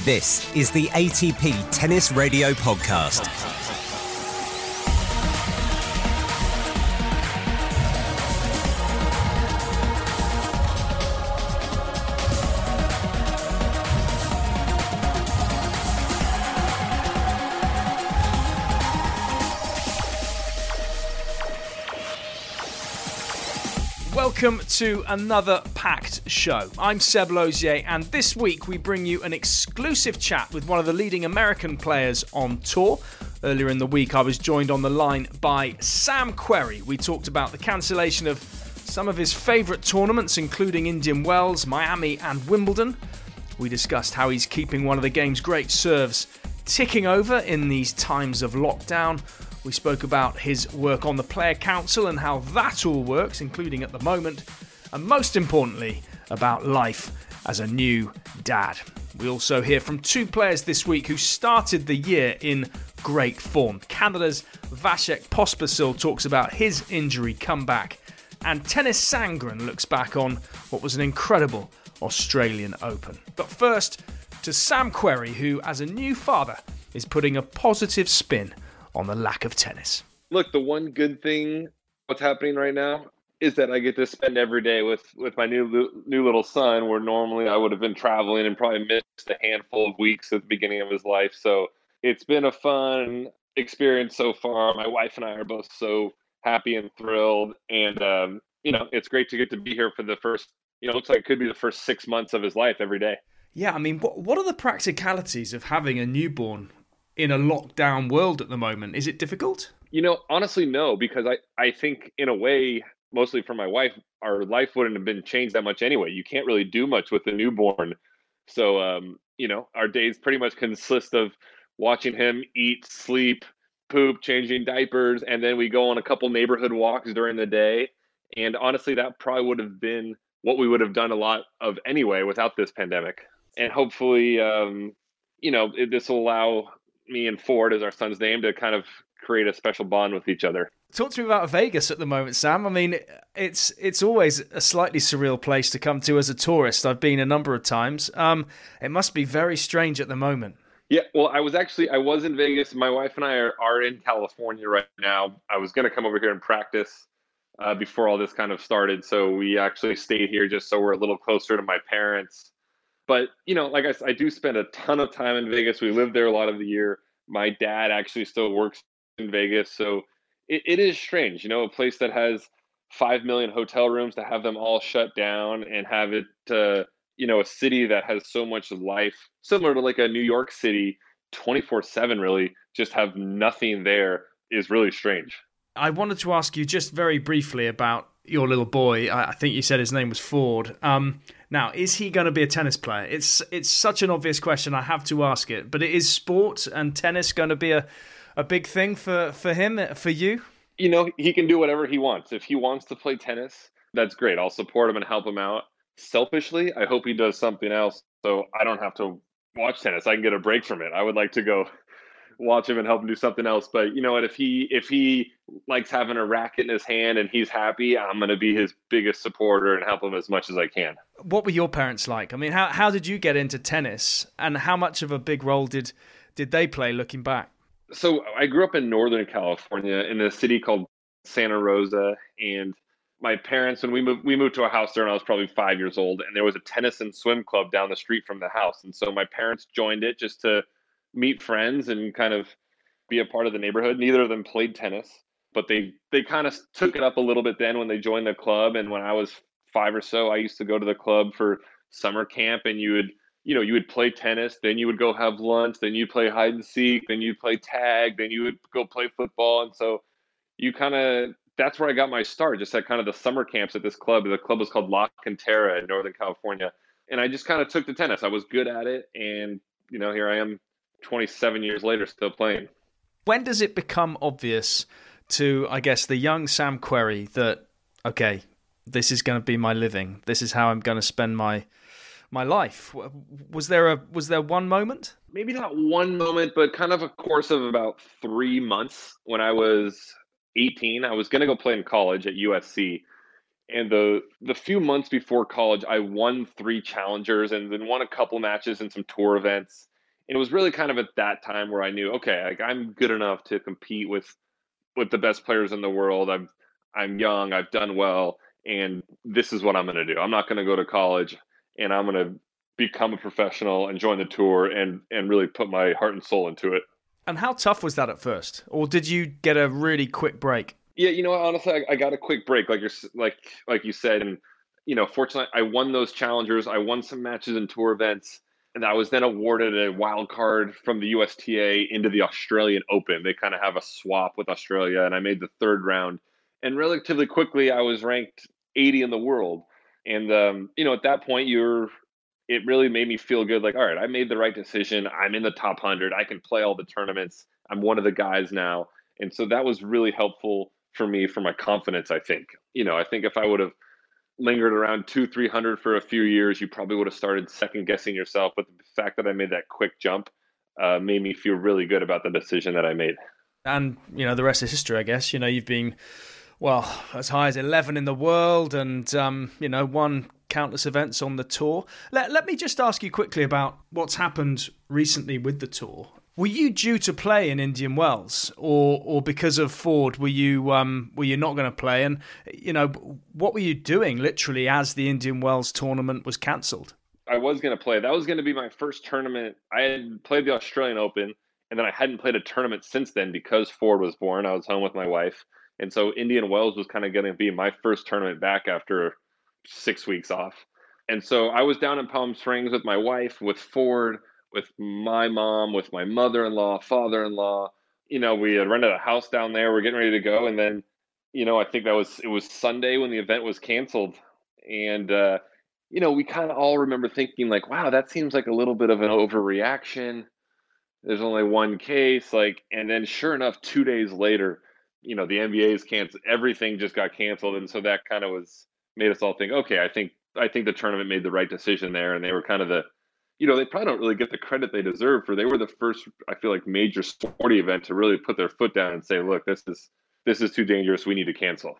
This is the ATP Tennis Radio Podcast. Welcome to another packed show. I'm Seb Lozier, and this week we bring you an exclusive chat with one of the leading American players on tour. Earlier in the week, I was joined on the line by Sam Querrey. We talked about the cancellation of some of his favourite tournaments, including Indian Wells, Miami, and Wimbledon. We discussed how he's keeping one of the game's great serves ticking over in these times of lockdown. We spoke about his work on the Player Council and how that all works, including at the moment, and most importantly, about life as a new dad. We also hear from two players this week who started the year in great form. Canada's Vasek Pospisil talks about his injury comeback, and Tennys Sandgren looks back on what was an incredible Australian Open. But first, to Sam Querrey, who, as a new father, is putting a positive spin on the lack of tennis. Look, the one good thing what's happening right now is that I get to spend every day with with my new new little son. Where normally I would have been traveling and probably missed a handful of weeks at the beginning of his life. So it's been a fun experience so far. My wife and I are both so happy and thrilled, and um, you know it's great to get to be here for the first. You know, looks like it could be the first six months of his life every day. Yeah, I mean, what what are the practicalities of having a newborn in a lockdown world at the moment? Is it difficult? You know, honestly, no, because I, I think in a way, mostly for my wife, our life wouldn't have been changed that much anyway. You can't really do much with a newborn. So, um, you know, our days pretty much consist of watching him eat, sleep, poop, changing diapers, and then we go on a couple neighborhood walks during the day. And honestly, that probably would have been what we would have done a lot of anyway without this pandemic. And hopefully, um, you know, this will allow me and Ford, is our son's name, to kind of create a special bond with each other. Talk to me about Vegas at the moment, Sam. I mean, it's it's always a slightly surreal place to come to as a tourist. I've been a number of times. Um, it must be very strange at the moment. Yeah, well, I was actually I was in Vegas. My wife and I are, are in California right now. I was going to come over here and practice uh, before all this kind of started, so we actually stayed here just so we're a little closer to my parents but you know, like I, I do spend a ton of time in Vegas. We live there a lot of the year. My dad actually still works in Vegas, so it, it is strange. You know, a place that has five million hotel rooms to have them all shut down and have it, uh, you know, a city that has so much life, similar to like a New York City, twenty four seven. Really, just have nothing there is really strange. I wanted to ask you just very briefly about your little boy. I think you said his name was Ford. Um, now, is he going to be a tennis player? It's it's such an obvious question. I have to ask it, but it is sport and tennis going to be a a big thing for for him for you. You know, he can do whatever he wants. If he wants to play tennis, that's great. I'll support him and help him out. Selfishly, I hope he does something else so I don't have to watch tennis. I can get a break from it. I would like to go watch him and help him do something else. But you know what? If he if he likes having a racket in his hand and he's happy, I'm going to be his biggest supporter and help him as much as I can. What were your parents like? I mean, how how did you get into tennis, and how much of a big role did did they play? Looking back, so I grew up in Northern California in a city called Santa Rosa, and my parents when we moved we moved to a house there and I was probably five years old, and there was a tennis and swim club down the street from the house, and so my parents joined it just to meet friends and kind of be a part of the neighborhood. Neither of them played tennis, but they they kind of took it up a little bit then when they joined the club. And when I was five or so, I used to go to the club for summer camp, and you would you know you would play tennis, then you would go have lunch, then you play hide and seek, then you'd play tag, then you would go play football, and so you kind of that's where I got my start, just at kind of the summer camps at this club. The club was called La Cantera in Northern California. And I just kind of took to tennis. I was good at it. And, you know, here I am 27 years later still playing. When does it become obvious to, I guess, the young Sam Querrey that, okay, this is going to be my living. This is how I'm going to spend my my life. Was there a was there one moment? Maybe not one moment, but kind of a course of about three months when I was 18. I was going to go play in college at USC, And the the few months before college, I won three challengers and then won a couple matches and some tour events. And it was really kind of at that time where I knew, okay, like I'm good enough to compete with with the best players in the world. I'm I'm young, I've done well, and this is what I'm going to do. I'm not going to go to college, and I'm going to become a professional and join the tour and and really put my heart and soul into it. And how tough was that at first, or did you get a really quick break? Yeah, you know, honestly, I, I got a quick break, like you're like like you said, and you know, fortunately, I won those challengers. I won some matches in tour events, and I was then awarded a wild card from the USTA into the Australian Open. They kind of have a swap with Australia, and I made the third round. And relatively quickly, I was ranked 80 in the world. And um, you know, at that point, you're it really made me feel good. Like, all right, I made the right decision. I'm in the top hundred. I can play all the tournaments. I'm one of the guys now, and so that was really helpful for me for my confidence. I think. You know, I think if I would have lingered around two, three hundred for a few years, you probably would have started second guessing yourself. But the fact that I made that quick jump uh, made me feel really good about the decision that I made. And you know, the rest is history. I guess you know you've been well as high as eleven in the world, and um, you know won countless events on the tour. Let, let me just ask you quickly about what's happened recently with the tour. Were you due to play in Indian Wells, or or because of Ford, were you um, were you not going to play? And you know, what were you doing literally as the Indian Wells tournament was cancelled? I was going to play. That was going to be my first tournament. I had played the Australian Open, and then I hadn't played a tournament since then because Ford was born. I was home with my wife, and so Indian Wells was kind of going to be my first tournament back after six weeks off. And so I was down in Palm Springs with my wife, with Ford, with my mom, with my mother in law, father in law. You know, we had rented a house down there. We're getting ready to go. And then, you know, I think that was, it was Sunday when the event was canceled. And, uh, you know, we kind of all remember thinking, like, wow, that seems like a little bit of an overreaction. There's only one case. Like, and then sure enough, two days later, you know, the NBA's canceled, everything just got canceled. And so that kind of was, made us all think, okay, I think I think the tournament made the right decision there, and they were kind of the, you know, they probably don't really get the credit they deserve for. They were the first, I feel like, major sporty event to really put their foot down and say, look, this is this is too dangerous. We need to cancel.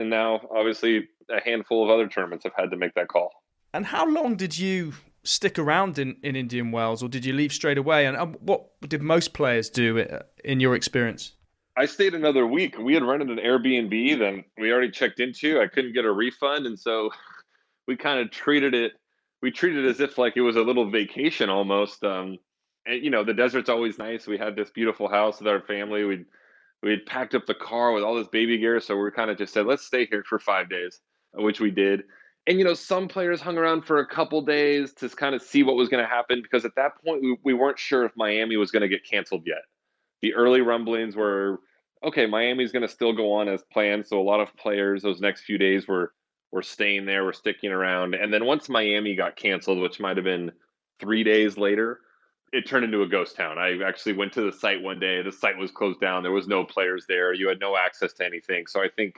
And now, obviously, a handful of other tournaments have had to make that call. And how long did you stick around in, in Indian Wells, or did you leave straight away? And what did most players do uh, in your experience? I stayed another week. We had rented an Airbnb that we already checked into. I couldn't get a refund, and so we kind of treated it. We treated it as if like it was a little vacation almost. Um, and you know, the desert's always nice. We had this beautiful house with our family. We we had packed up the car with all this baby gear, so we kind of just said, let's stay here for five days, which we did. And you know, some players hung around for a couple days to kind of see what was going to happen because at that point we, we weren't sure if Miami was going to get canceled yet the early rumblings were okay, Miami's going to still go on as planned. So a lot of players those next few days were were staying there, we're sticking around, and then once Miami got canceled, which might have been three days later, it turned into a ghost town. I actually went to the site one day. The site was closed down. There was no players there. You had no access to anything. So I think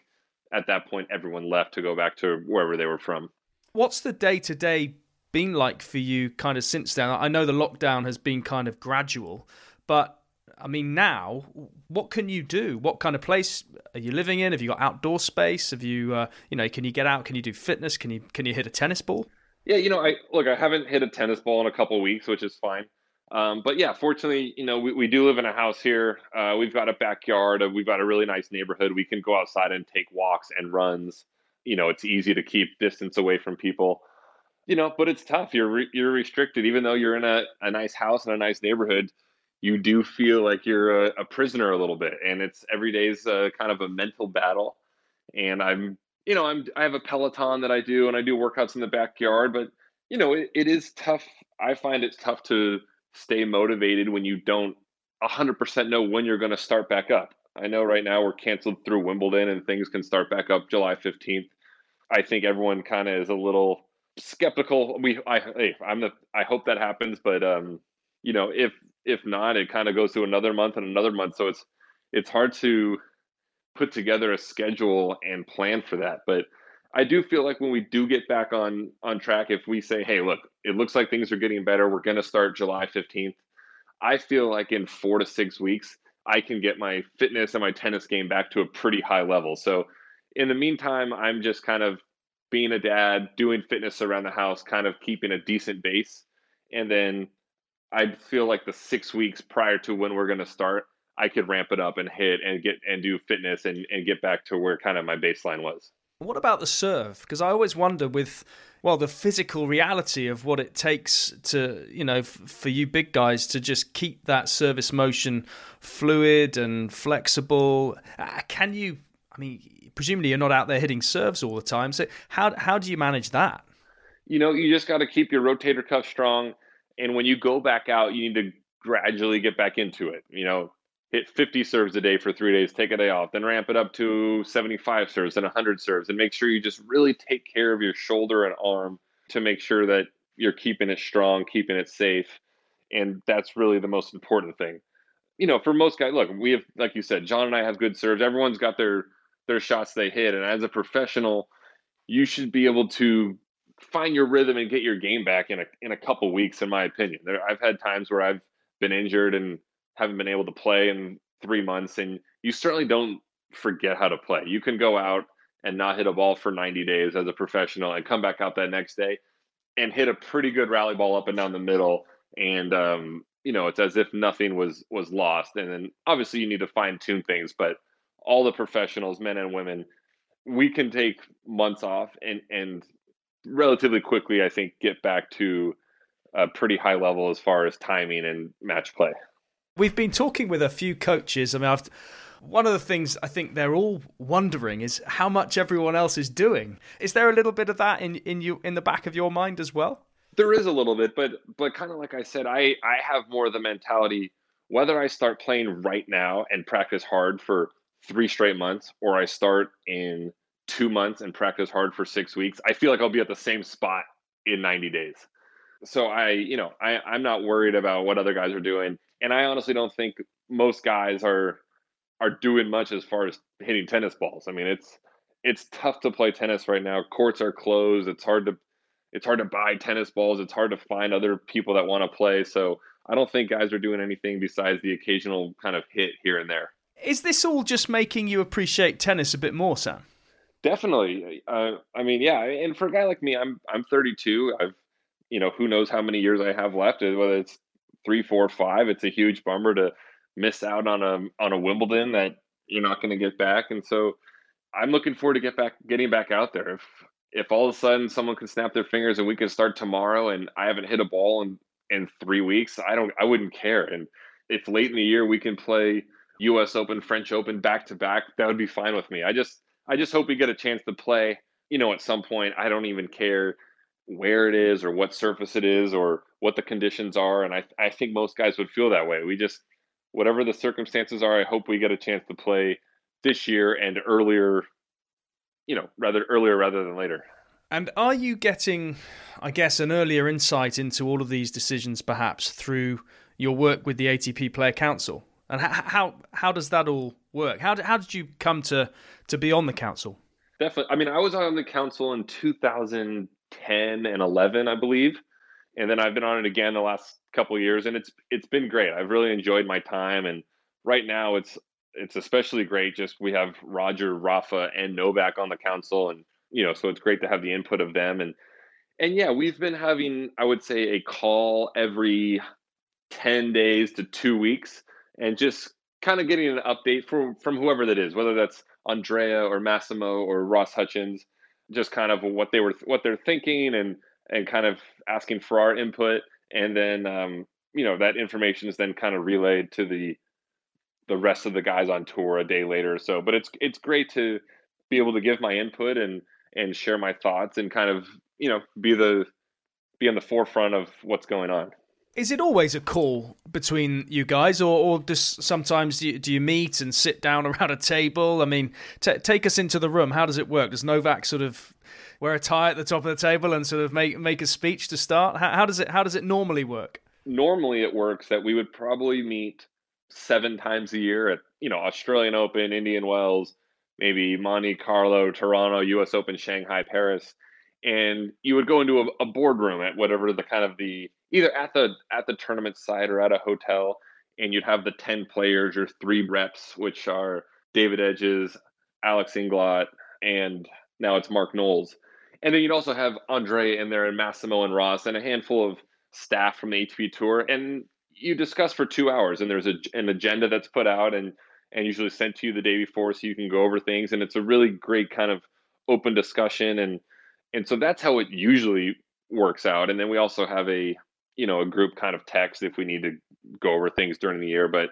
at that point, everyone left to go back to wherever they were from. What's the day to day been like for you kind of since then? I know the lockdown has been kind of gradual, but I mean, now, what can you do? What kind of place are you living in? Have you got outdoor space? Have you, uh, you know, can you get out? Can you do fitness? Can you can you hit a tennis ball? Yeah, you know, I look, I haven't hit a tennis ball in a couple weeks, which is fine. Um, but yeah, fortunately, you know, we, we do live in a house here. Uh, we've got a backyard. Uh, we've got a really nice neighborhood. We can go outside and take walks and runs. You know, it's easy to keep distance away from people. You know, but it's tough. You're re- you're restricted, even though you're in a, a nice house and a nice neighborhood you do feel like you're a, a prisoner a little bit, and it's every day's uh, kind of a mental battle. And I'm, you know, I'm I have a Peloton that I do, and I do workouts in the backyard, but you know, it, it is tough. I find it's tough to stay motivated when you don't 100% know when you're going to start back up. I know right now we're canceled through Wimbledon and things can start back up July 15th. I think everyone kind of is a little skeptical. We, I, hey, I'm the, I hope that happens, but um, you know, if if not, it kind of goes to another month and another month. So it's it's hard to put together a schedule and plan for that. But I do feel like when we do get back on on track, if we say, "Hey, look, it looks like things are getting better. We're going to start July 15th." I feel like in 4 to 6 weeks, I can get my fitness and my tennis game back to a pretty high level. So in the meantime, I'm just kind of being a dad, doing fitness around the house, kind of keeping a decent base. And then I feel like the six weeks prior to when we're going to start, I could ramp it up and hit and get and do fitness and, and get back to where kind of my baseline was. What about the serve? Because I always wonder with well the physical reality of what it takes to you know f- for you big guys to just keep that service motion fluid and flexible. Uh, can you? I mean, presumably you're not out there hitting serves all the time. So how how do you manage that? You know, you just got to keep your rotator cuff strong, and when you go back out, you need to gradually get back into it. You know, hit 50 serves a day for three days, take a day off, then ramp it up to 75 serves and 100 serves, and make sure you just really take care of your shoulder and arm to make sure that you're keeping it strong, keeping it safe. And that's really the most important thing. You know, for most guys, look, we have, like you said, John and I have good serves. Everyone's got their their shots they hit, and as a professional, you should be able to find your rhythm and get your game back in a in a couple weeks. In my opinion, there, I've had times where I've been injured and haven't been able to play in three months, and you certainly don't forget how to play. You can go out and not hit a ball for 90 days as a professional and come back out that next day and hit a pretty good rally ball up and down the middle and um, you know it's as if nothing was was lost and then obviously you need to fine tune things but all the professionals men and women we can take months off and and relatively quickly i think get back to a pretty high level as far as timing and match play We've been talking with a few coaches. I mean, I've, one of the things I think they're all wondering is how much everyone else is doing. Is there a little bit of that in in you in the back of your mind as well? There is a little bit, but but kind of like I said, I I have more of the mentality whether I start playing right now and practice hard for three straight months, or I start in two months and practice hard for six weeks, I feel like I'll be at the same spot in 90 days. So I, you know, I, I'm not worried about what other guys are doing and I honestly don't think most guys are are doing much as far as hitting tennis balls. I mean, it's it's tough to play tennis right now. Courts are closed. It's hard to it's hard to buy tennis balls. It's hard to find other people that want to play. So I don't think guys are doing anything besides the occasional kind of hit here and there. Is this all just making you appreciate tennis a bit more, Sam? Definitely. Uh, I mean, yeah. And for a guy like me, I'm I'm 32. I've you know who knows how many years I have left. Whether it's three, four, five, it's a huge bummer to miss out on a on a Wimbledon that you're not going to get back. And so I'm looking forward to get back getting back out there. If if all of a sudden someone can snap their fingers and we can start tomorrow and I haven't hit a ball in in 3 weeks, I don't I wouldn't care. And if late in the year we can play US Open, French Open back to back, that would be fine with me. I just I just hope we get a chance to play, you know, at some point. I don't even care where it is or what surface it is or what the conditions are. And I, I think most guys would feel that way. We just, whatever the circumstances are, I hope we get a chance to play this year and earlier, you know, rather earlier rather than later. And are you getting, I guess, an earlier insight into all of these decisions perhaps through your work with the ATP Player Council? And how how, how does that all work? How did, how did you come to, to be on the council? Definitely. I mean, I was on the council in 2010 and 11, I believe. And then I've been on it again the last couple years and it's it's been great. I've really enjoyed my time and right now it's it's especially great just we have Roger, Rafa and Novak on the council and you know, so it's great to have the input of them and and yeah, we've been having I would say a call every 10 days to 2 weeks and just kind of getting an update from from whoever that is, whether that's Andrea or Massimo or Ross Hutchins just kind of what they were what they're thinking and and kind of asking for our input. And then um, you know that information is then kind of relayed to the the rest of the guys on tour a day later or so. But it's it's great to be able to give my input and and share my thoughts and kind of you know be the be on the forefront of what's going on is it always a call between you guys, or, or just sometimes do you, do you, meet and sit down around a table? I mean, t- take us into the room. How does it work? Does Novak sort of wear a tie at the top of the table and sort of make make a speech to start? How, how does it How does it normally work? Normally, it works that we would probably meet seven times a year at you know Australian Open, Indian Wells, maybe Monte Carlo, Toronto, U.S. Open, Shanghai, Paris, and you would go into a, a boardroom at whatever the kind of the either at the at the tournament site or at a hotel, and you'd have the ten players or three reps, which are David Egdes, Alex Inglot, and now it's Mark Knowles. And then you'd also have Andre in there and Massimo and Ross and a handful of staff from the ATP Tour. And you discuss for two hours and there's a, an agenda that's put out and, and usually sent to you the day before so you can go over things. And it's a really great kind of open discussion. And, and so that's how it usually works out. And then we also have a, you know, a group kind of text if we need to go over things during the year. But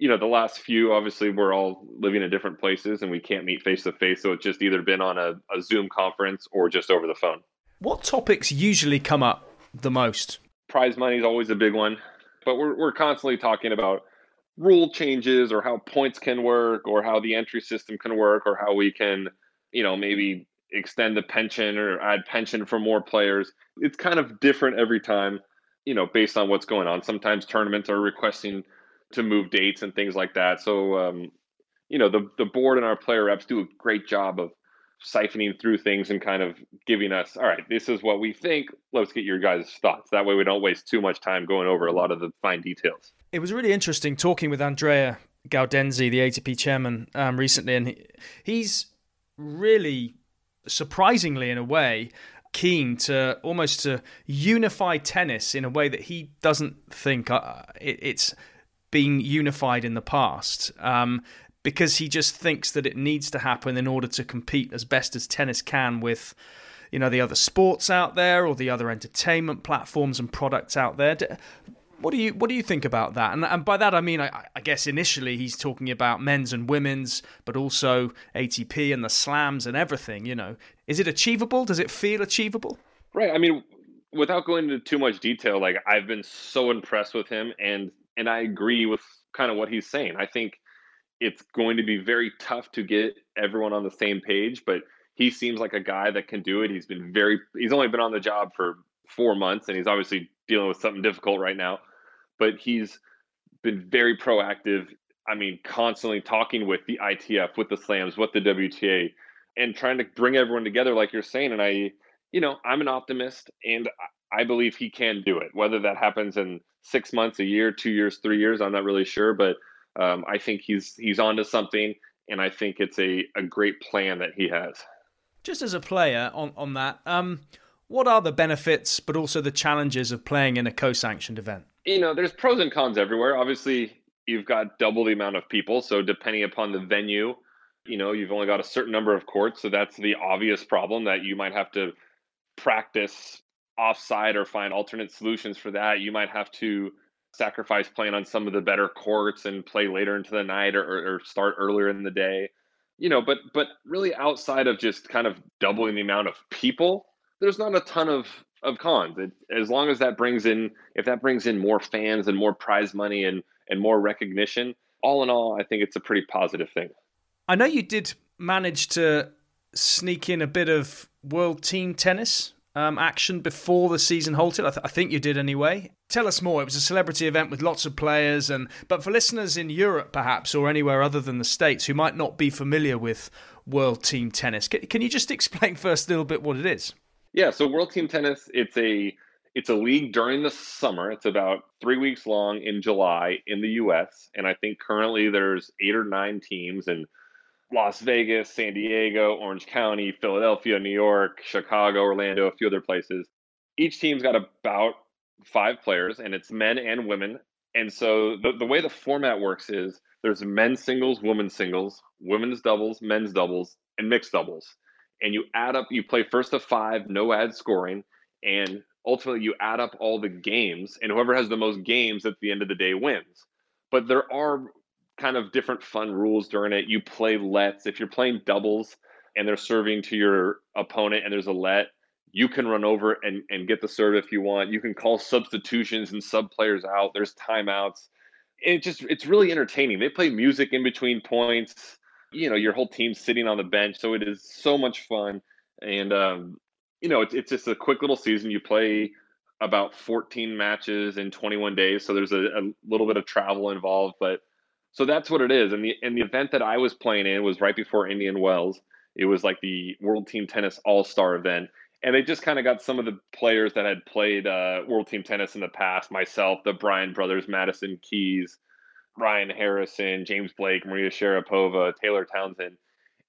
you know, the last few, obviously, we're all living in different places and we can't meet face to face. So it's just either been on a, a, Zoom conference or just over the phone. What topics usually come up the most? Prize money is always a big one, but we're, we're constantly talking about rule changes or how points can work or how the entry system can work or how we can, you know, maybe extend the pension or add pension for more players. It's kind of different every time, you know, based on what's going on. Sometimes tournaments are requesting to move dates and things like that. So, um, you know, the the board and our player reps do a great job of siphoning through things and kind of giving us, all right, this is what we think. Let's get your guys' thoughts. That way, we don't waste too much time going over a lot of the fine details. It was really interesting talking with Andrea Gaudenzi, the ATP chairman, um, recently, and he, he's really surprisingly, in a way, keen to almost to unify tennis in a way that he doesn't think uh, it, it's been unified in the past. Um, because he just thinks that it needs to happen in order to compete as best as tennis can with you know the other sports out there or the other entertainment platforms and products out there what do you what do you think about that? And, and by that i mean I, I, guess initially he's talking about men's and women's but also atp and the slams and everything you know. Is it achievable? Does it feel achievable? Right. I mean without going into too much detail like i've been so impressed with him and and I agree with kind of what he's saying. I think it's going to be very tough to get everyone on the same page, but he seems like a guy that can do it. He's been very he's only been on the job for 4 months and he's obviously dealing with something difficult right now, but he's been very proactive. I mean, constantly talking with the ITF, with the slams, with the WTA and trying to bring everyone together like you're saying and I you know, I'm an optimist and I believe he can do it. Whether that happens in six months, a year, two years, three years, I'm not really sure, but um, I think he's he's onto something, and I think it's a, a great plan that he has. Just as a player on on that, um, what are the benefits, but also the challenges of playing in a co-sanctioned event? You know, there's pros and cons everywhere. Obviously, you've got double the amount of people, so depending upon the venue, you know, you've only got a certain number of courts, so that's the obvious problem that you might have to practice offside or find alternate solutions for that. You might have to sacrifice playing on some of the better courts and play later into the night or, or start earlier in the day. You know, but but really outside of just kind of doubling the amount of people, there's not a ton of of cons. It, as long as that brings in, if that brings in more fans and more prize money and and more recognition, all in all, I think it's a pretty positive thing. I know you did manage to sneak in a bit of world team tennis um, action before the season halted. I, th- I, think you did anyway. Tell us more. It was a celebrity event with lots of players, and but for listeners in Europe, perhaps, or anywhere other than the states who might not be familiar with World Team Tennis, can, can you just explain first a little bit what it is? Yeah. So World Team Tennis, it's a it's a league during the summer. It's about three weeks long in July in the U.S. And I think currently there's eight or nine teams, in Las Vegas, San Diego, Orange County, Philadelphia, New York, Chicago, Orlando, a few other places. Each team's got about five players, and it's men and women. And so the, the way the format works is there's men's singles, women's singles, women's doubles, men's doubles, and mixed doubles. And you add up, you play first to five, no ad scoring, and ultimately you add up all the games, and whoever has the most games at the end of the day wins. But there are kind of different fun rules during it. You play lets. If you're playing doubles and they're serving to your opponent and there's a let, you can run over and, and get the serve if you want. You can call substitutions and sub players out. There's timeouts. It just it's really entertaining. They play music in between points. You know, your whole team's sitting on the bench, so it is so much fun. And um, you know, it's it's just a quick little season. You play about 14 matches in 21 days, so there's a, a little bit of travel involved, but so that's what it is. And the and the event that I was playing in was right before Indian Wells. It was like the World Team Tennis All Star event, and they just kind of got some of the players that had played uh, World Team Tennis in the past. Myself, the Bryan brothers, Madison Keys, Ryan Harrison, James Blake, Maria Sharapova, Taylor Townsend,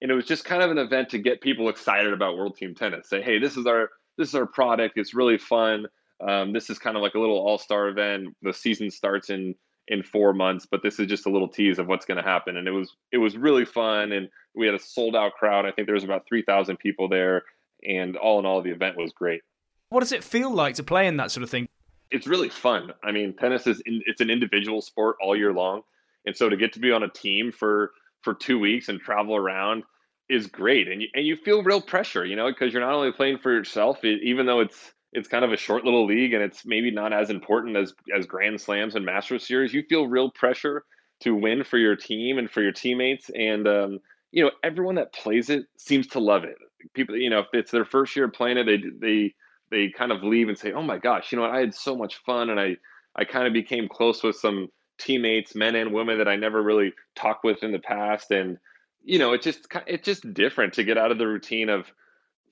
and it was just kind of an event to get people excited about World Team Tennis. Say, hey, this is our this is our product. It's really fun. Um, this is kind of like a little all star event. The season starts in in four months, but this is just a little tease of what's going to happen. And it was it was really fun, and we had a sold out crowd. I think there was about three thousand people there, and all in all, the event was great. What does it feel like to play in that sort of thing? It's really fun. I mean, tennis is in, it's an individual sport all year long, and so to get to be on a team for for two weeks and travel around is great. And you, and you feel real pressure, you know, because you're not only playing for yourself, even though it's it's kind of a short little league and it's maybe not as important as as Grand Slams and Masters Series. You feel real pressure to win for your team and for your teammates, and um, you know everyone that plays it seems to love it. People, you know, if it's their first year playing it, they they they kind of leave and say, "Oh my gosh, you know what? I had so much fun, and I I kind of became close with some teammates, men and women that I never really talked with in the past, and you know, it's just it's just different to get out of the routine of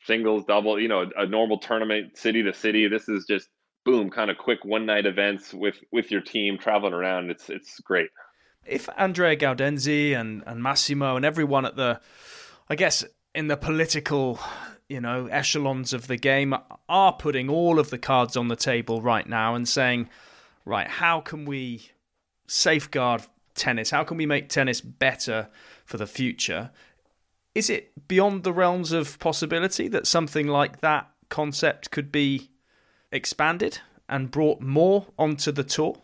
singles, double, you know, a normal tournament city to city. This is just boom, kind of quick one night events with with your team traveling around. It's it's great. If Andrea Gaudenzi and and Massimo and everyone at the, I guess in the political, you know, echelons of the game are putting all of the cards on the table right now and saying, right, how can we safeguard tennis? How can we make tennis better for the future? is it beyond the realms of possibility that something like that concept could be expanded and brought more onto the tour?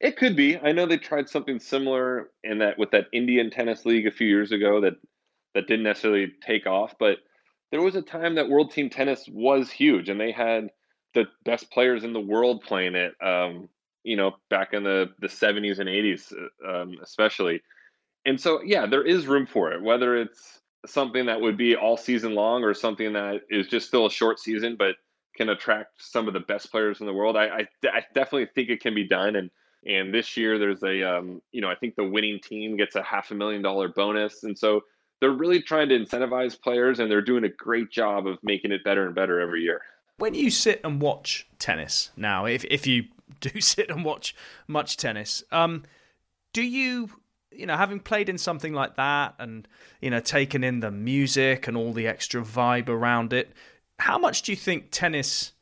It could be. I know they tried something similar in that with that Indian tennis league a few years ago that that didn't necessarily take off, but there was a time that World Team Tennis was huge, and they had the best players in the world playing it. Um, you know, back in the the seventies and eighties, uh, um, especially. And so, yeah, there is room for it. Whether it's something that would be all season long or something that is just still a short season but can attract some of the best players in the world. I, I, I definitely think it can be done. And and this year there's a um, you know I think the winning team gets a half a million dollar bonus, and so they're really trying to incentivize players, and they're doing a great job of making it better and better every year. When you sit and watch tennis now, if if you do sit and watch much tennis, um, do you you know, having played in something like that and, you know, taken in the music and all the extra vibe around it, how much do you think tennis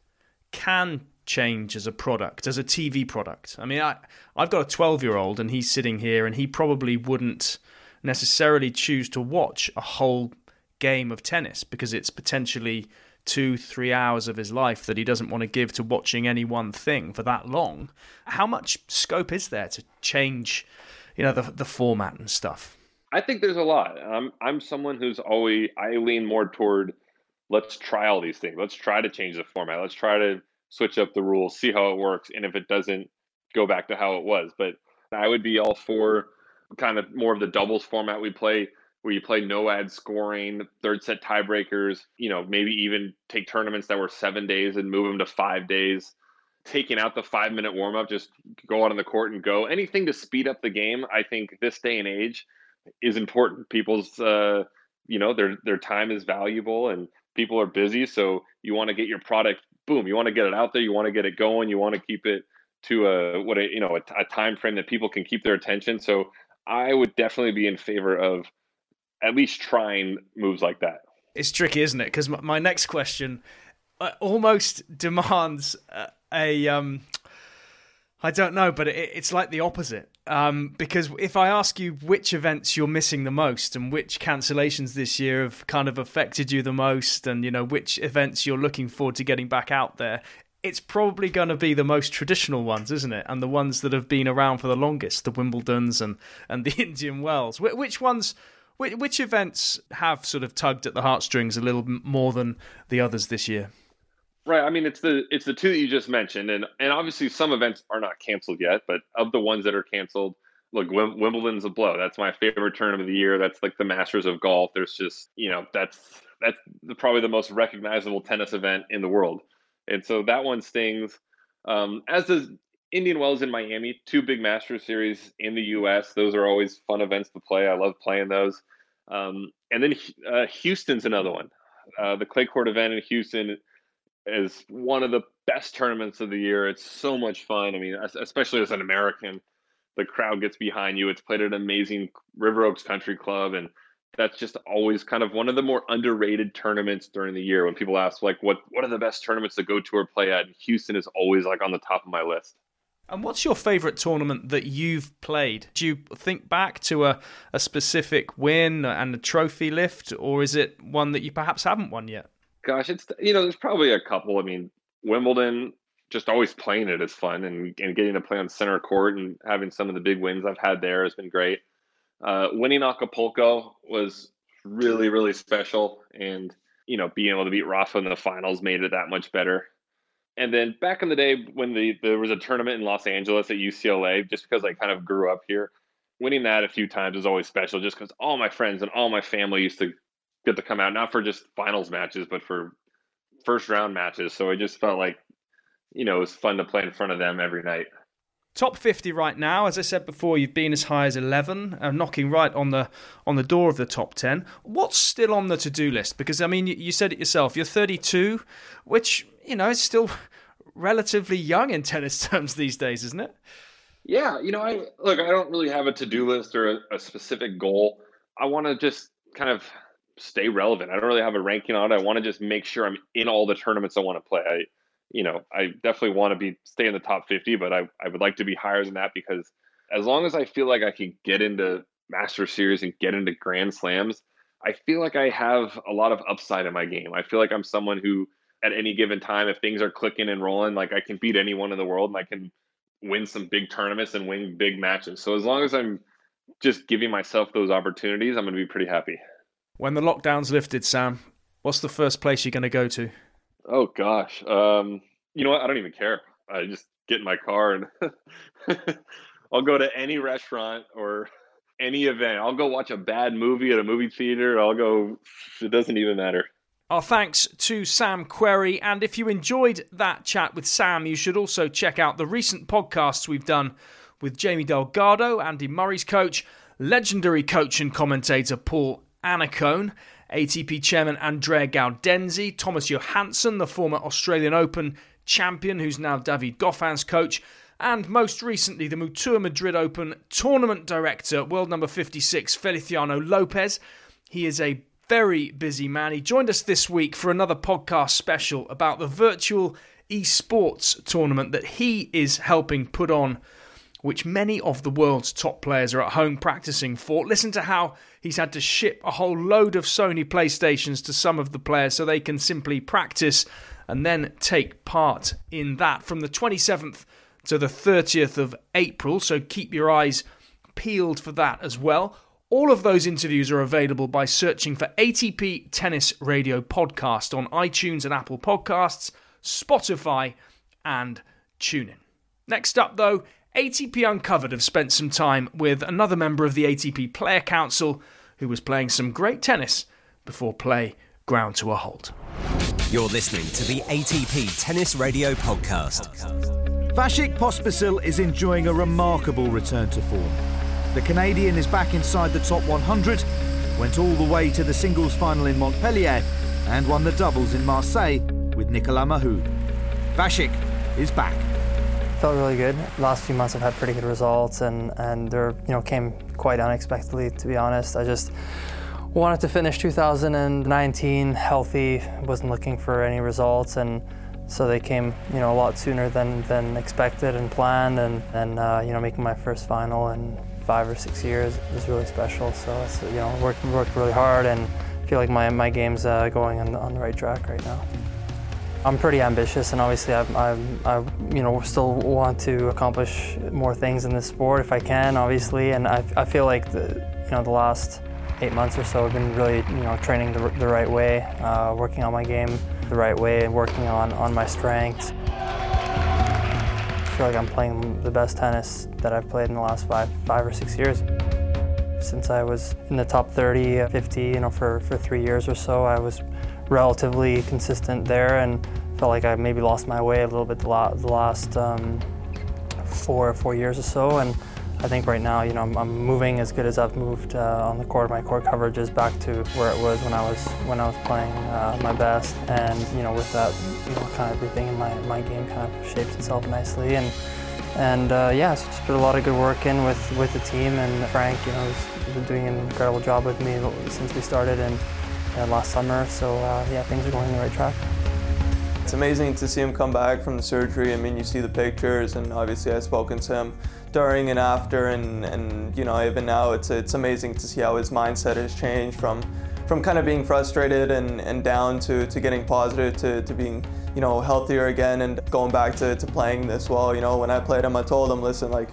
can change as a product, as a TV product? I mean, I, I've got a 12 year old and he's sitting here and he probably wouldn't necessarily choose to watch a whole game of tennis because it's potentially two, three hours of his life that he doesn't want to give to watching any one thing for that long. How much scope is there to change you know the the format and stuff? I think there's a lot. I'm I'm someone who's always I lean more toward let's try all these things. Let's try to change the format. Let's try to switch up the rules, see how it works, and if it doesn't, go back to how it was. But I would be all for kind of more of the doubles format we play where you play no ad scoring, third set tiebreakers, you know, maybe even take tournaments that were 7 days and move them to 5 days taking out the five minute warm up, just go out on the court and go. Anything to speed up the game, I think this day and age is important. People's, uh, you know, their their time is valuable and people are busy, so you want to get your product. Boom, you want to get it out there. You want to get it going. You want to keep it to a what a you know a, a time frame that people can keep their attention. So I would definitely be in favor of at least trying moves like that. It's tricky, isn't it? Because my next question uh, almost demands uh, a um, I don't know, but it, it's like the opposite. Um, because if I ask you which events you're missing the most and which cancellations this year have kind of affected you the most, and you know which events you're looking forward to getting back out there, it's probably going to be the most traditional ones, isn't it? And the ones that have been around for the longest, the Wimbledons and and the Indian Wells. Which ones? Which events have sort of tugged at the heartstrings a little more than the others this year? Right. I mean, it's the it's the two that you just mentioned, and and obviously some events are not canceled yet, but of the ones that are canceled, look, Wimbledon's a blow. That's my favorite tournament of the year. That's like the Masters of golf. There's just you know that's that's probably the most recognizable tennis event in the world, and so that one stings. Um, as does Indian Wells in Miami, two big Masters series in the U.S. Those are always fun events to play. I love playing those. Um, and then uh, Houston's another one. Uh, the clay court event in Houston is one of the best tournaments of the year. It's so much fun. I mean, especially as an American, the crowd gets behind you. It's played at an amazing River Oaks Country Club, and that's just always kind of one of the more underrated tournaments during the year. When people ask like what what are the best tournaments to go to or play at? Houston is always like on the top of my list. And what's your favorite tournament that you've played? Do you think back to a, a specific win and a trophy lift or is it one that you perhaps haven't won yet? Gosh it's you know there's probably a couple. I mean wimbledon just always playing it is fun and, and getting to play on center court and having some of the big wins i've had there has been great uh, winning Acapulco was really, really special. And, you know, being able to beat Rafa in the finals made it that much better. And then back in the day when the there was a tournament in Los Angeles at UCLA, just because I kind of grew up here, winning that a few times was always special just because all my friends and all my family used to get to come out, not for just finals matches, but for first round matches. So it just felt like, you know, it was fun to play in front of them every night. Top 50 right now. As I said before, you've been as high as 11, uh, knocking right on the on the door of the top 10. What's still on the to-do list? Because I mean, you, you said it yourself. You're 32, which you know is still relatively young in tennis terms these days, isn't it? Yeah, you know, I look. I don't really have a to-do list or a, a specific goal. I want to just kind of stay relevant. I don't really have a ranking on it. I want to just make sure I'm in all the tournaments I want to play. I you know, I definitely want to be stay in the top 50, but I, I would like to be higher than that because as long as I feel like I can get into Master Series and get into Grand Slams, I feel like I have a lot of upside in my game. I feel like I'm someone who, at any given time, if things are clicking and rolling, like I can beat anyone in the world and I can win some big tournaments and win big matches. So as long as I'm just giving myself those opportunities, I'm going to be pretty happy. When the lockdown's lifted, Sam, what's the first place you're going to go to? Oh gosh, um, you know what? I don't even care. I just get in my car and I'll go to any restaurant or any event. I'll go watch a bad movie at a movie theater. I'll go. It doesn't even matter. Our thanks to Sam Querrey. And if you enjoyed that chat with Sam, you should also check out the recent podcasts we've done with Jamie Delgado, Andy Murray's coach, legendary coach and commentator Paul Annacone, ATP chairman Andrea Gaudenzi, Thomas Johansson, the former Australian Open champion, who's now David Goffin's coach, and most recently the Mutua Madrid Open tournament director, world number 56, Feliciano Lopez. He is a very busy man. He joined us this week for another podcast special about the virtual esports tournament that he is helping put on which many of the world's top players are at home practicing for. Listen to how he's had to ship a whole load of Sony PlayStations to some of the players so they can simply practice and then take part in that from the 27th to the 30th of April. So keep your eyes peeled for that as well. All of those interviews are available by searching for ATP Tennis Radio Podcast on iTunes and Apple Podcasts, Spotify, and TuneIn. Next up, though, ATP Uncovered have spent some time with another member of the ATP Player Council who was playing some great tennis before play ground to a halt. You're listening to the ATP Tennis Radio Podcast. Vasek Pospisil is enjoying a remarkable return to form. The Canadian is back inside the top 100, went all the way to the singles final in Montpellier, and won the doubles in Marseille with Nicolas Mahut. Vashik is back felt really good. Last few months I've had pretty good results and, and they're, you know came quite unexpectedly to be honest. I just wanted to finish 2019 healthy, wasn't looking for any results and so they came you know a lot sooner than, than expected and planned and then uh, you know making my first final in five or six years was really special. So it's, you know worked, worked really hard and feel like my, my game's uh, going on, on the right track right now. I'm pretty ambitious, and obviously, I, I, I, you know, still want to accomplish more things in this sport if I can, obviously. And I, I feel like the, you know, the last eight months or so, I've been really, you know, training the, the right way, uh, working on my game the right way, and working on on my strengths. I feel like I'm playing the best tennis that I've played in the last five, five or six years. Since I was in the top 30, 50, you know, for, for three years or so, I was relatively consistent there and felt like I maybe lost my way a little bit the, last um, four four years or so. And I think right now, you know, I'm, I'm moving as good as I've moved uh, on the court. My court coverage is back to where it was when I was when I was playing uh, my best. And you know, with that, you know, kind of everything in my, my game kind of shaped itself nicely. And And uh, yeah, so just put a lot of good work in with, with the team. And Frank, you know, has been doing an incredible job with me since we started uh, last summer. So uh, yeah, things are going in the right track. It's amazing to see him come back from the surgery. I mean, you see the pictures, and obviously I've spoken to him during and after, and, and you know, even now, it's it's amazing to see how his mindset has changed from from kind of being frustrated and, and down to, to getting positive to, to being you know healthier again and going back to, to playing this well. You know, when I played him, I told him, listen, like,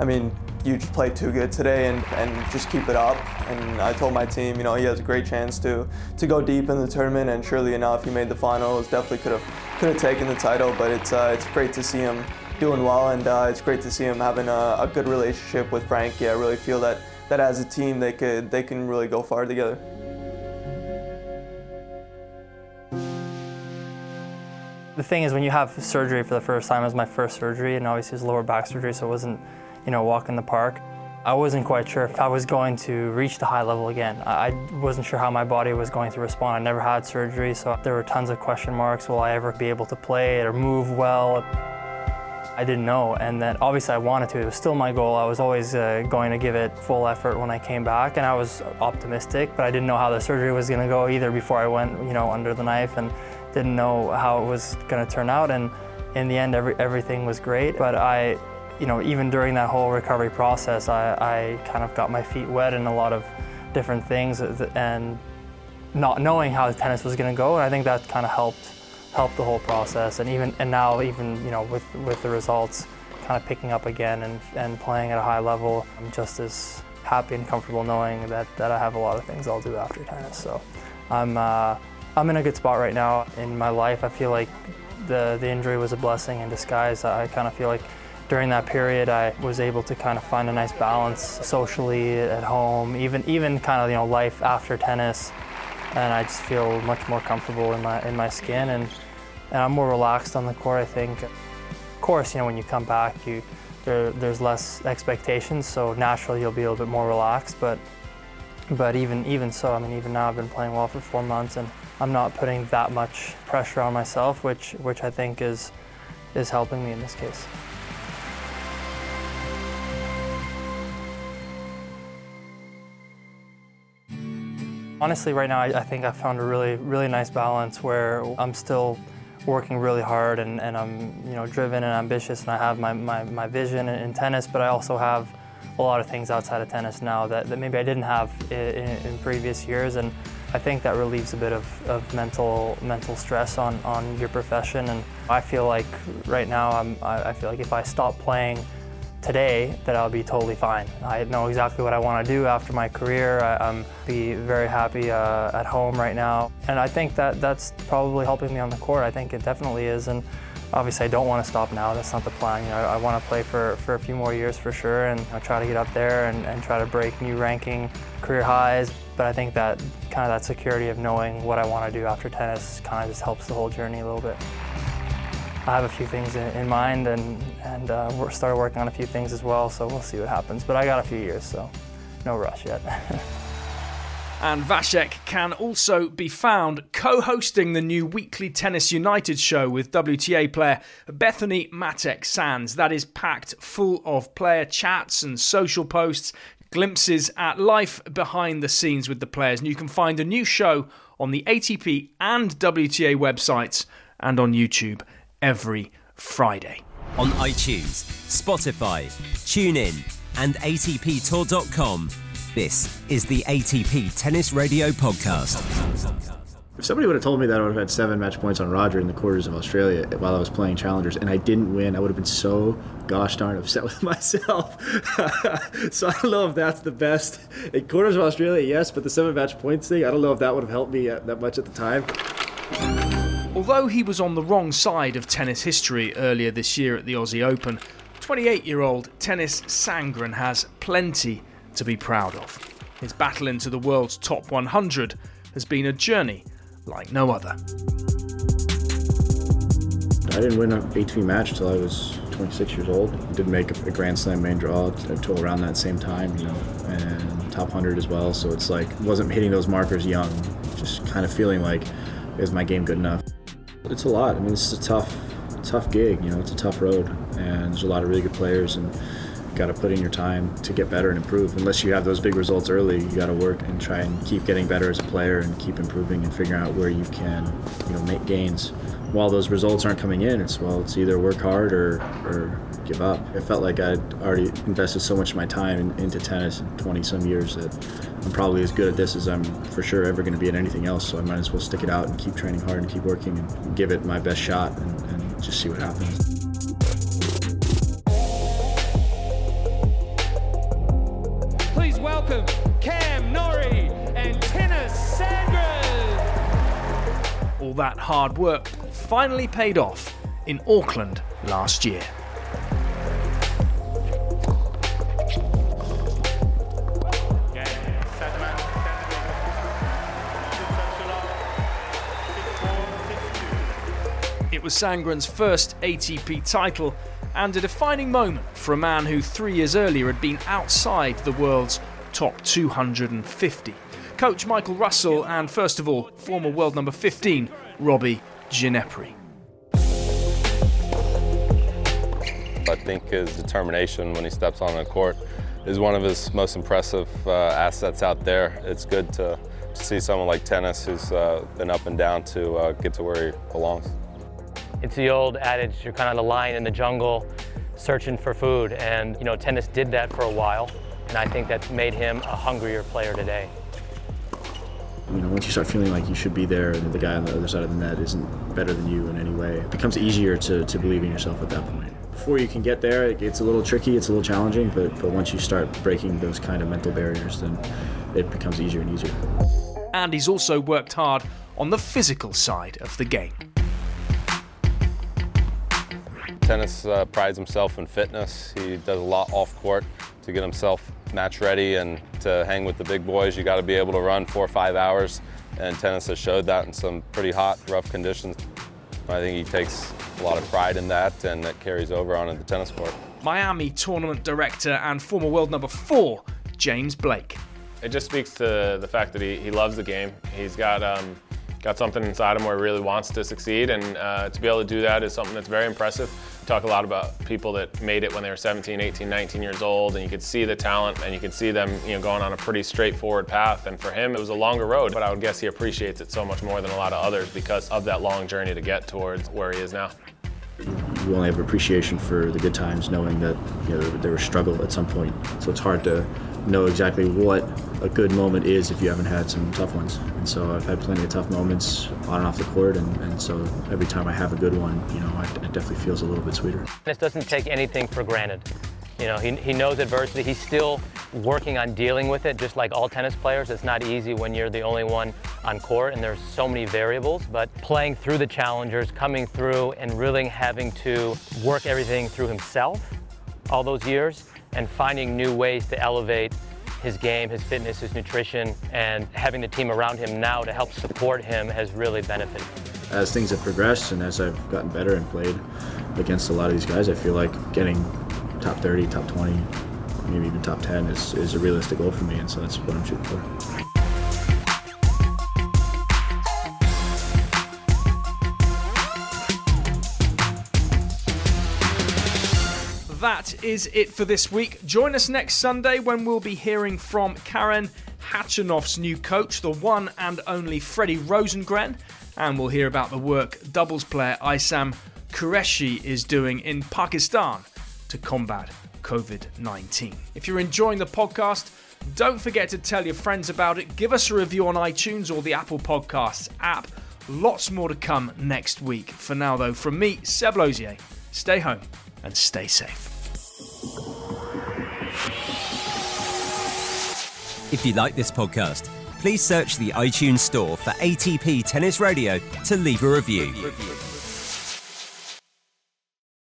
I mean, you just played too good today and, and just keep it up. And I told my team, you know, he has a great chance to to go deep in the tournament. And surely enough, he made the finals. Definitely could have could have taken the title. But it's uh, it's great to see him doing well, and uh, it's great to see him having a, a good relationship with Frankie. I really feel that that as a team, they could they can really go far together. The thing is, when you have surgery for the first time, it was my first surgery, and obviously it was lower back surgery, so it wasn't, you know, walk in the park. I wasn't quite sure if I was going to reach the high level again. I wasn't sure how my body was going to respond. I never had surgery, so there were tons of question marks. Will I ever be able to play or move well? I didn't know, and then obviously I wanted to. It was still my goal. I was always uh, going to give it full effort when I came back, and I was optimistic, but I didn't know how the surgery was going to go either before I went, you know, under the knife. And didn't know how it was going to turn out, and in the end, every, everything was great. But I, you know, even during that whole recovery process, I, I kind of got my feet wet in a lot of different things, and not knowing how the tennis was going to go, and I think that kind of helped helped the whole process. And even and now, even you know, with with the results kind of picking up again and and playing at a high level, I'm just as happy and comfortable knowing that that I have a lot of things I'll do after tennis. So I'm. Uh, I'm in a good spot right now in my life. I feel like the, the injury was a blessing in disguise. I kind of feel like during that period I was able to kind of find a nice balance socially at home, even even kind of you know life after tennis, and I just feel much more comfortable in my in my skin and and I'm more relaxed on the court. I think. Of course, you know when you come back, you there, there's less expectations, so naturally you'll be a little bit more relaxed. But but even even so, I mean even now I've been playing well for four months and I'm not putting that much pressure on myself, which which I think is is helping me in this case. Honestly, right now, I, I think I found a really, really nice balance where I'm still working really hard and, and I'm you know driven and ambitious and I have my, my, my vision in, tennis, but I also have a lot of things outside of tennis now that, that maybe I didn't have in, in previous years. And I think that relieves a bit of, of mental mental stress on, on your profession. And I feel like right now, I'm, I feel like if I stop playing today, that I'll be totally fine. I know exactly what I want to do after my career. I, am be very happy uh, at home right now. And I think that that's probably helping me on the court. I think it definitely is. And obviously I don't want to stop now. That's not the plan. You know, I, I want to play for, for a few more years for sure and know, try to get up there and, and try to break new ranking career highs. But I think that kind of that security of knowing what I want to do after tennis kind of just helps the whole journey a little bit. I have a few things in, in mind and, and uh, started working on a few things as well, so we'll see what happens. But I got a few years, so no rush yet. And Vasek can also be found co hosting the new weekly Tennis United show with WTA player Bethany Mattek-Sands. That is packed full of player chats and social posts, glimpses at life behind the scenes with the players. And you can find a new show on the ATP and WTA websites and on YouTube every Friday. On iTunes, Spotify, TuneIn, and ATPTour.com. This is the ATP Tennis Radio Podcast. If somebody would have told me that I would have had seven match points on Roger in the quarters of Australia while I was playing challengers and I didn't win, I would have been so gosh darn upset with myself. so I don't know if that's the best. In quarters of Australia, yes, but the seven match points thing, I don't know if that would have helped me uh, that much at the time. Although he was on the wrong side of tennis history earlier this year at the Aussie Open, 28 year old Tennys Sandgren has plenty to be proud of. His battle into the world's top 100 has been a journey like no other. I didn't win an ATP match until I was 26 years old. I did make a Grand Slam main draw until around that same time, you know, and top 100 as well. So it's like wasn't hitting those markers young, just kind of feeling like is my game good enough? It's a lot. I mean, this is a tough tough gig. You know, it's a tough road, and there's a lot of really good players, and got to put in your time to get better and improve. Unless you have those big results early, you got to work and try and keep getting better as a player and keep improving and figuring out where you can, you know, make gains. While those results aren't coming in, it's well, it's either work hard or or give up. I felt like I'd already invested so much of my time in, into tennis in 20 some years that I'm probably as good at this as I'm for sure ever going to be at anything else. So I might as well stick it out and keep training hard and keep working and give it my best shot and, and just see what happens. Please welcome Cam Norrie and Tennys Sandgren. All that hard work finally paid off in Auckland last year. Was Sandgren's first ATP title and a defining moment for a man who three years earlier had been outside the world's top 250. Coach Michael Russell and, first of all, former world number 15, Robbie Ginepri. I think his determination when he steps on the court is one of his most impressive uh, assets out there. It's good to, to, see someone like Tennys who's uh, been up and down to uh, get to where he belongs. It's the old adage, you're kind of the lion in the jungle searching for food. And, you know, Tennys did that for a while. And I think that's made him a hungrier player today. You know, once you start feeling like you should be there and the guy on the other side of the net isn't better than you in any way, it becomes easier to, to believe in yourself at that point. Before you can get there, it gets a little tricky, it's a little challenging, but, but once you start breaking those kind of mental barriers, then it becomes easier and easier. And he's also worked hard on the physical side of the game. Tennys uh, prides himself in fitness. He does a lot off court to get himself match ready and to hang with the big boys. You got to be able to run four or five hours, and Tennys has showed that in some pretty hot, rough conditions. I think he takes a lot of pride in that, and that carries over onto the tennis court. Miami tournament director and former world number four, James Blake. It just speaks to the fact that he, he loves the game. He's got um, got something inside him where he really wants to succeed, and uh, to be able to do that is something that's very impressive. Talk a lot about people that made it when they were 17, 18, 19 years old, and you could see the talent, and you could see them, you know, going on a pretty straightforward path. And for him, it was a longer road, but I would guess he appreciates it so much more than a lot of others because of that long journey to get towards where he is now. You only have appreciation for the good times, knowing that you know there was struggle at some point. So it's hard to know exactly what a good moment is if you haven't had some tough ones. And so I've had plenty of tough moments on and off the court, and, and so every time I have a good one, you know, it, it definitely feels a little bit sweeter. This doesn't take anything for granted. You know, he, he knows adversity. He's still working on dealing with it, just like all tennis players. It's not easy when you're the only one on court and there's so many variables, but playing through the challengers, coming through and really having to work everything through himself all those years and finding new ways to elevate his game, his fitness, his nutrition, and having the team around him now to help support him has really benefited. As things have progressed and as I've gotten better and played against a lot of these guys, I feel like getting top 30, top 20, maybe even top 10 is, is a realistic goal for me, and so that's what I'm shooting for. That is it for this week. Join us next Sunday when we'll be hearing from Karen Khachanov's new coach, the one and only Freddie Rosengren, and we'll hear about the work doubles player Aisam Qureshi is doing in Pakistan to combat COVID 19. If you're enjoying the podcast, don't forget to tell your friends about it. Give us a review on iTunes or the Apple Podcasts app. Lots more to come next week. For now, though, from me, Seb Lozier, stay home and stay safe. If you like this podcast, please search the iTunes store for ATP Tennis Radio to leave a review.